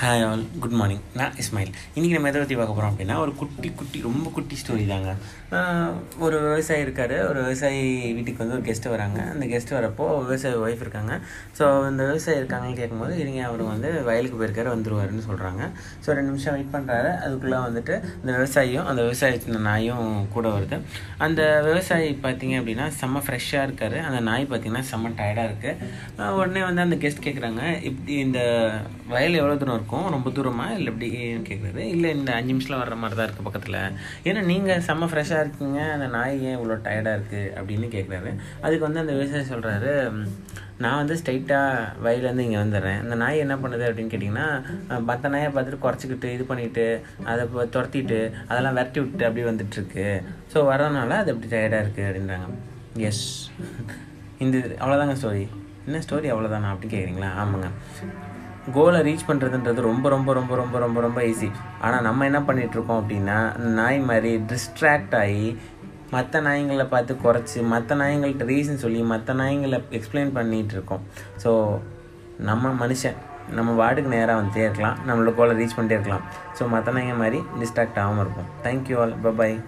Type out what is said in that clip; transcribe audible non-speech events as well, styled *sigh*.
Hi all good morning நான் இஸ்மாயில். இன்றைக்கி நம்ம எதை பற்றி பார்க்க போகிறோம் அப்படின்னா ஒரு குட்டி குட்டி ரொம்ப குட்டி ஸ்டோரி தாங்க. ஒரு விவசாயி இருக்கார். ஒரு விவசாயி வீட்டுக்கு வந்து ஒரு கெஸ்ட்டு வராங்க. அந்த கெஸ்ட் வரப்போ விவசாயி ஒய்ஃப் இருக்காங்க. ஸோ அந்த விவசாயி இருக்காங்கன்னு கேட்கும்போது இருங்க அவர் வந்து வயலுக்கு போயிருக்காரு வந்துருவாருன்னு சொல்கிறாங்க ஸோ ரெண்டு நிமிஷம் வெயிட் பண்ணுறாரு அதுக்குள்ளே வந்துட்டு அந்த விவசாயியும் அந்த விவசாயத்தின நாயும் கூட வருது. அந்த விவசாயி பார்த்தீங்க அப்படின்னா செம்ம ஃப்ரெஷ்ஷாக இருக்கார். அந்த நாய் பார்த்தீங்கன்னா செம்ம டயர்டாக இருக்குது உடனே வந்து அந்த கெஸ்ட் கேட்குறாங்க இப்படி இந்த வயல் எவ்வளோ தூரம் இருக்கும்? ரொம்ப தூரமாக இல்லை எப்படி கேட்குறது இல்லை இந்த அஞ்சு நிமிஷத்தில் வர்ற மாதிரி தான் இருக்குது பக்கத்தில்? ஏன்னா நீங்கள் செம்ம ஃப்ரெஷ்ஷாக இருக்கீங்க. அந்த நாய் ஏன் இவ்வளோ டயர்டாக இருக்குது அப்படின்னு கேட்குறாரு அதுக்கு வந்து அந்த விவசாயி சொல்கிறாரு நான் வந்து ஸ்ட்ரைட்டாக வயலேருந்து இங்கே வந்துடுறேன். இந்த நாய் என்ன பண்ணுது? அப்படின்னு கேட்டிங்கன்னா மற்ற நாயை பார்த்துட்டு குறைச்சிக்கிட்டு இது பண்ணிவிட்டு அதை துரத்திட்டு அதெல்லாம் விரட்டி விட்டு அப்படியே வந்துட்டுருக்கு. ஸோ வரதுனால அது அப்படி டயர்டாக இருக்குது அப்படின்றாங்க. எஸ் *laughs* இந்த அவ்வளோதாங்க ஸ்டோரி என்ன ஸ்டோரி அவ்வளோதானா அப்படின்னு கேட்குறீங்களா ஆமாங்க. கோலை ரீச் பண்ணுறதுன்றது ரொம்ப ரொம்ப ரொம்ப ரொம்ப ரொம்ப ரொம்ப ஈஸி ஆனால் நம்ம என்ன பண்ணிகிட்ருக்கோம் அப்படின்னா நாய் மாதிரி டிஸ்ட்ராக்ட் ஆகி மற்ற நாய்ங்களை பார்த்து குறைச்சி மற்ற நாய்ங்கள்ட்ட ரீசன் சொல்லி மற்ற நாய்ங்களை எக்ஸ்பிளைன் பண்ணிகிட்டு இருக்கோம் ஸோ நம்ம மனுஷன் நம்ம வார்டுக்கு நேராக வந்துட்டே இருக்கலாம் நம்மளோட கோலை ரீச் பண்ணிட்டே இருக்கலாம். ஸோ மற்ற நாய்ங்க மாதிரி டிஸ்ட்ராக்ட் ஆகாமல் இருக்கும் தேங்க்யூ ஆல் பை